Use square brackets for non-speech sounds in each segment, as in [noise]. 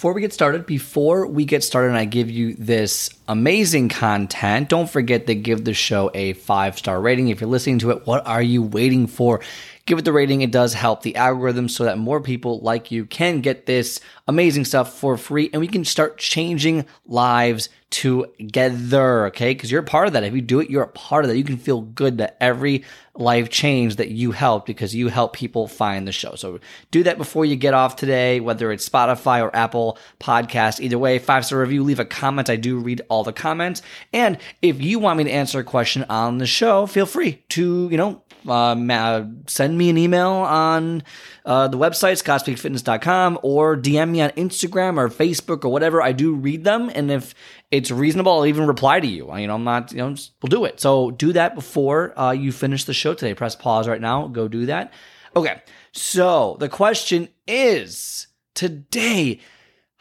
before we get started, before we get started and I give you this amazing content, don't forget to give the show a five star rating. If you're listening to it, what are you waiting for? Give it the rating. It does help the algorithm so that more people like you can get this amazing stuff for free and we can start changing lives together. Okay. Cause you're a part of that. If you do it, you're a part of that. You can feel good that every life change that you help because you help people find the show. So do that before you get off today, whether it's Spotify or Apple podcast. Either way, five star review, leave a comment. I do read all the comments. And if you want me to answer a question on the show, feel free to, you know, uh, send me an email on uh, the website, scottspeaksfitness.com, or DM me on Instagram or Facebook or whatever. I do read them. And if it's reasonable, I'll even reply to you. You know, I'm not, you know, we'll do it. So do that before uh, you finish the show today. Press pause right now. Go do that. Okay. So the question is today,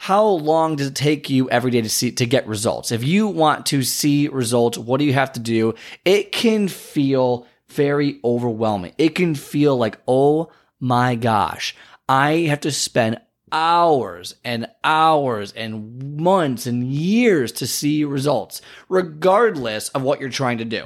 how long does it take you every day to see to get results? If you want to see results, what do you have to do? It can feel very overwhelming. It can feel like, oh my gosh, I have to spend hours and hours and months and years to see results, regardless of what you're trying to do.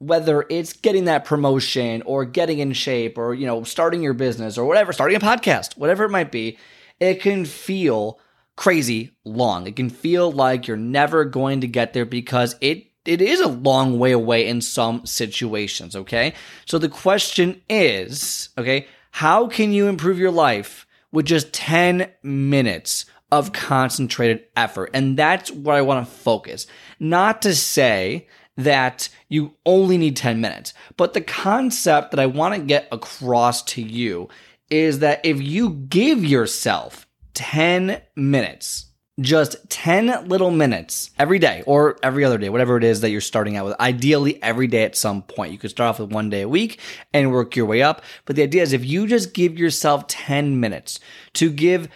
Whether it's getting that promotion or getting in shape or, you know, starting your business or whatever, starting a podcast, whatever it might be, it can feel crazy long. It can feel like you're never going to get there because it it is a long way away in some situations, okay? So the question is, okay, how can you improve your life with just 10 minutes of concentrated effort? And that's what I want to focus. Not to say that you only need 10 minutes, but the concept that I want to get across to you is that if you give yourself 10 minutes, just 10 little minutes every day or every other day, whatever it is that you're starting out with. Ideally, every day at some point. You could start off with one day a week and work your way up. But the idea is if you just give yourself 10 minutes to give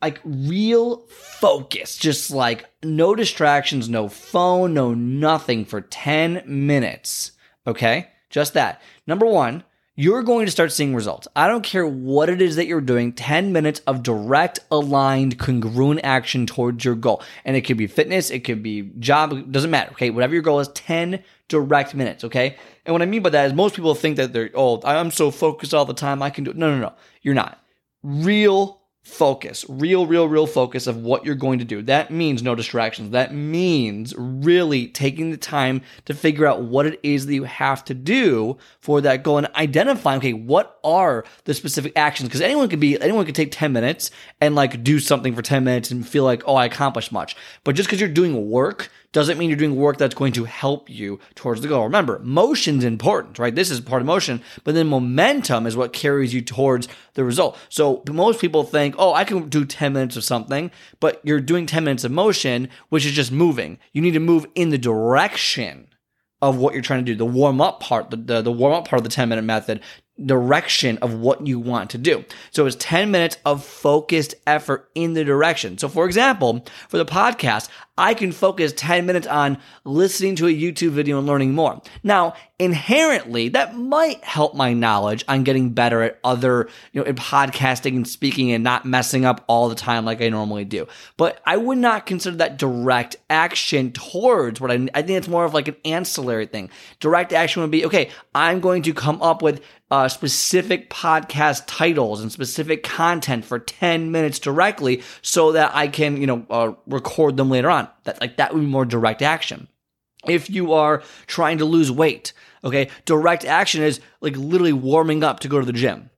like real focus, just like no distractions, no phone, no nothing for 10 minutes. Okay. Just that. Number one, you're going to start seeing results. I don't care what it is that you're doing, 10 minutes of direct, aligned, congruent action towards your goal. And it could be fitness, it could be job, doesn't matter. Okay. Whatever your goal is, 10 direct minutes. Okay. And what I mean by that is most people think that they're, oh, I'm so focused all the time. I can do it. No, no, no. You're not. Real focus, real, real, real focus of what you're going to do. That means no distractions. That means really taking the time to figure out what it is that you have to do for that goal and identifying, okay, what are the specific actions? Because anyone could be, anyone could take 10 minutes and like do something for 10 minutes and feel like, oh, I accomplished much. But just because you're doing work doesn't mean you're doing work that's going to help you towards the goal. Remember, motion's important, right? This is part of motion, but then momentum is what carries you towards the result. So most people think, oh, I can do 10 minutes of something, but you're doing 10 minutes of motion, which is just moving. You need to move in the direction of what you're trying to do. The warm up part, the, the, the warm up part of the 10 minute method direction of what you want to do. So it's 10 minutes of focused effort in the direction. So for example, for the podcast, I can focus 10 minutes on listening to a YouTube video and learning more. Now, inherently, that might help my knowledge on getting better at other, you know, in podcasting and speaking and not messing up all the time like I normally do. But I would not consider that direct action towards what I, I think it's more of like an ancillary thing. Direct action would be, okay, I'm going to come up with uh, specific podcast titles and specific content for 10 minutes directly so that I can, you know, uh, record them later on. That like that would be more direct action. If you are trying to lose weight, okay, direct action is like literally warming up to go to the gym.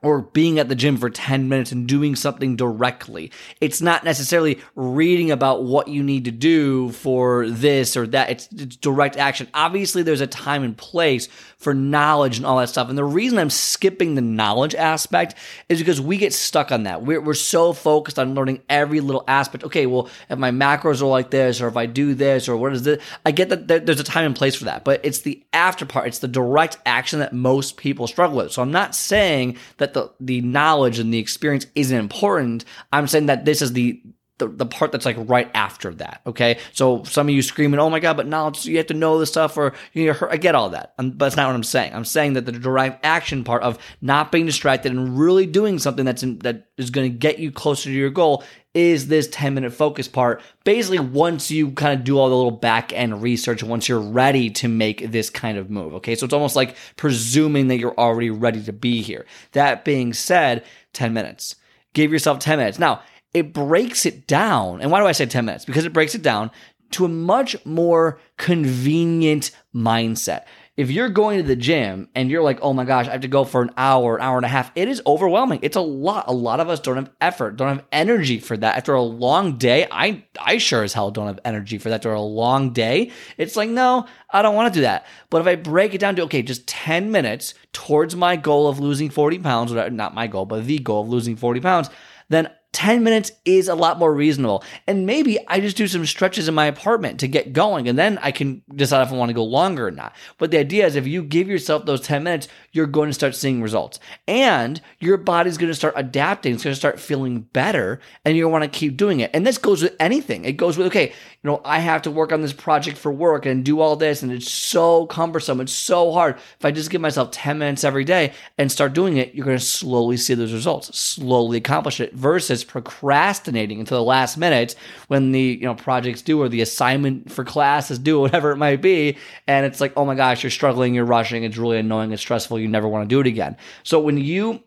Or being at the gym for 10 minutes and doing something directly. It's not necessarily reading about what you need to do for this or that. It's, it's, direct action. Obviously, there's a time and place for knowledge and all that stuff. And the reason I'm skipping the knowledge aspect is because we get stuck on that. We're, we're so focused on learning every little aspect. Okay, well, if my macros are like this, or if I do this, or what is this, I get that there's a time and place for that. But it's the after part, it's the direct action that most people struggle with. So I'm not saying that that the the knowledge and the experience isn't important. I'm saying that this is the the, the part that's like right after that. Okay. So some of you screaming, oh my God, but knowledge, you have to know this stuff or you know, I get all that. Um, but that's not what I'm saying. I'm saying that the direct action part of not being distracted and really doing something that's in, that is going to get you closer to your goal is this 10 minute focus part. Basically, once you kind of do all the little back end research, once you're ready to make this kind of move. Okay. So it's almost like presuming that you're already ready to be here. That being said, 10 minutes. Give yourself 10 minutes. Now, it breaks it down. And why do I say 10 minutes? Because it breaks it down to a much more convenient mindset if you're going to the gym and you're like, oh my gosh, I have to go for an hour, an hour and a half, it is overwhelming. It's a lot. A lot of us don't have effort, don't have energy for that. After a long day, I I sure as hell don't have energy for that. After a long day, it's like, no, I don't want to do that. But if I break it down to okay, just 10 minutes towards my goal of losing 40 pounds, not my goal, but the goal of losing 40 pounds, then 10 minutes is a lot more reasonable. And maybe I just do some stretches in my apartment to get going and then I can decide if I want to go longer or not. But the idea is if you give yourself those 10 minutes, you're going to start seeing results and your body's going to start adapting. It's going to start feeling better and you want to keep doing it. And this goes with anything. It goes with, okay, you know, I have to work on this project for work and do all this and it's so cumbersome. It's so hard. If I just give myself 10 minutes every day and start doing it, you're going to slowly see those results, slowly accomplish it versus procrastinating until the last minute when the you know projects due or the assignment for class is due, [laughs] whatever it might be, and it's like, oh my gosh, you're struggling, you're rushing, it's really annoying, it's stressful, you never want to do it again. So when you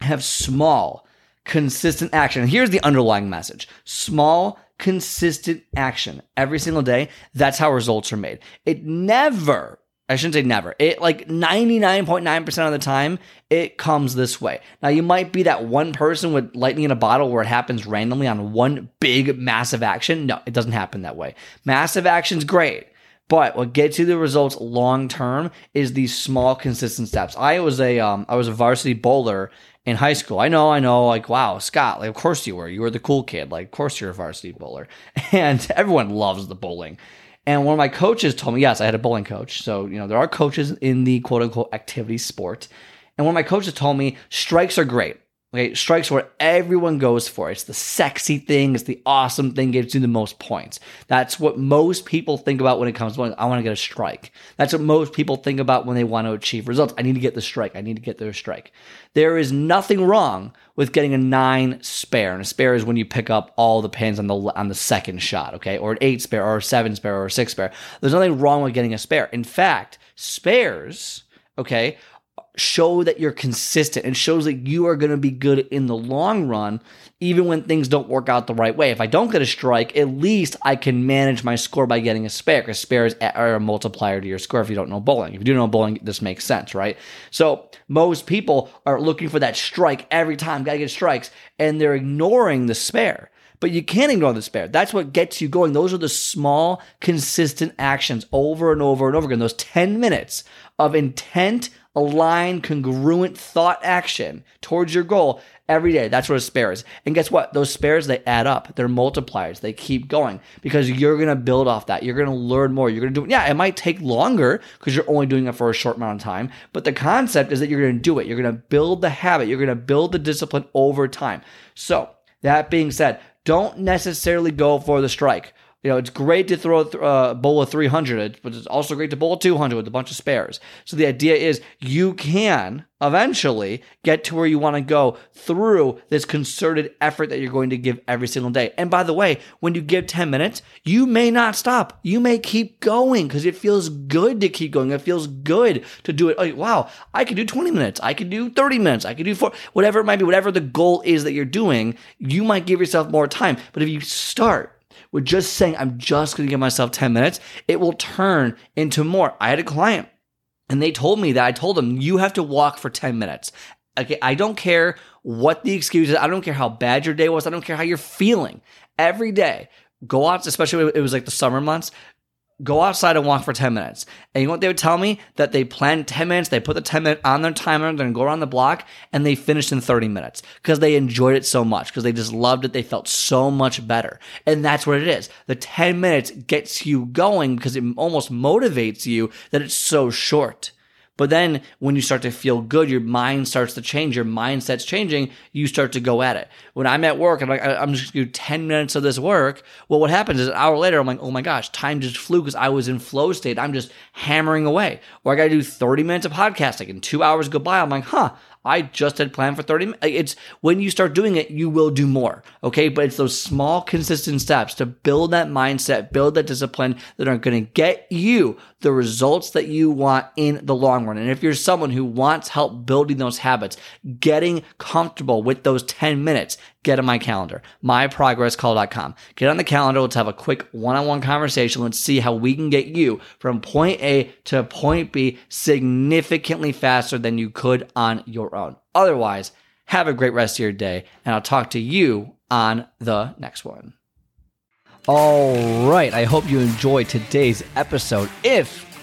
have small, consistent action, here's the underlying message: small, consistent action every single day. That's how results are made. It never I shouldn't say never. It like 99.9% of the time, it comes this way. Now, you might be that one person with lightning in a bottle where it happens randomly on one big, massive action. No, it doesn't happen that way. Massive action's great. But what gets you the results long term is these small, consistent steps. I was a um, I was a varsity bowler in high school. I know, I know, like, wow, Scott, like, of course you were. You were the cool kid. Like, of course you're a varsity bowler. [laughs] And everyone loves the bowling. And one of my coaches told me, yes, I had a bowling coach. So, you know, there are coaches in the quote unquote activity sport. And one of my coaches told me strikes are great. Okay, strikes what everyone goes for. It's the sexy thing, it's the awesome thing, gives you the most points. That's what most people think about when it comes to I want to get a strike. That's what most people think about when they want to achieve results. I need to get the strike. I need to get the strike. There is nothing wrong with getting a nine spare. And a spare is when you pick up all the pins on the on the second shot, okay? Or an eight spare, or a seven spare, or a six spare. There's nothing wrong with getting a spare. In fact, spares, okay, show that you're consistent and shows that you are going to be good in the long run even when things don't work out the right way. If i don't get a strike at least i can manage my score by getting a spare because spares are a multiplier to your score if you don't know bowling. If you do know bowling this makes sense right? So most people are looking for that strike every time. Gotta get strikes. And they're ignoring the spare but you can't ignore the spare. That's what gets you going. Those are the small, consistent actions over and over and over again. Those 10 minutes of intent aligned, congruent thought action towards your goal every day. That's what a spare is. And guess what? Those spares, they add up. They're multipliers. They keep going because you're going to build off that. You're going to learn more. You're going to do it. Yeah, it might take longer because you're only doing it for a short amount of time. But the concept is that you're going to do it. You're going to build the habit. You're going to build the discipline over time. So that being said, don't necessarily go for the strike. You know, it's great to throw a uh, bowl of 300, but it's also great to bowl 200 with a bunch of spares. So the idea is you can eventually get to where you want to go through this concerted effort that you're going to give every single day. And by the way, when you give 10 minutes, you may not stop. You may keep going because it feels good to keep going. It feels good to do it. Like, wow, I could do 20 minutes. I could do 30 minutes. I could do four, whatever it might be, whatever the goal is that you're doing, you might give yourself more time. But if you start, with just saying, I'm just going to give myself 10 minutes, it will turn into more. I had a client and they told me that I told them, you have to walk for 10 minutes Okay, I don't care what the excuse is. I don't care how bad your day was. I don't care how you're feeling. Every day, go out, especially it was like the summer months, go outside and walk for 10 minutes. And you know what they would tell me? That they planned 10 minutes, they put the 10 minute on their timer, gonna go around the block, and they finished in 30 minutes because they enjoyed it so much, because they just loved it. They felt so much better. And that's what it is. The 10 minutes gets you going because it almost motivates you that it's so short. But then when you start to feel good, your mind starts to change, your mindset's changing, you start to go at it. When I'm at work, I'm like, I'm just gonna do 10 minutes of this work. Well, what happens is an hour later, I'm like, oh my gosh, time just flew because I was in flow state. I'm just hammering away. Or I gotta do 30 minutes of podcasting and two hours go by. I'm like, huh, I just had planned for 30 minutes. It's when you start doing it, you will do more. Okay. But it's those small, consistent steps to build that mindset, build that discipline that are going to get you the results that you want in the long run. And if you're someone who wants help building those habits, getting comfortable with those 10 minutes, get on my calendar, myprogresscall.com. Get on the calendar. Let's have a quick one on one conversation. Let's see how we can get you from point A to point B significantly faster than you could on your own. Otherwise, have a great rest of your day, and I'll talk to you on the next one. All right. I hope you enjoyed today's episode. If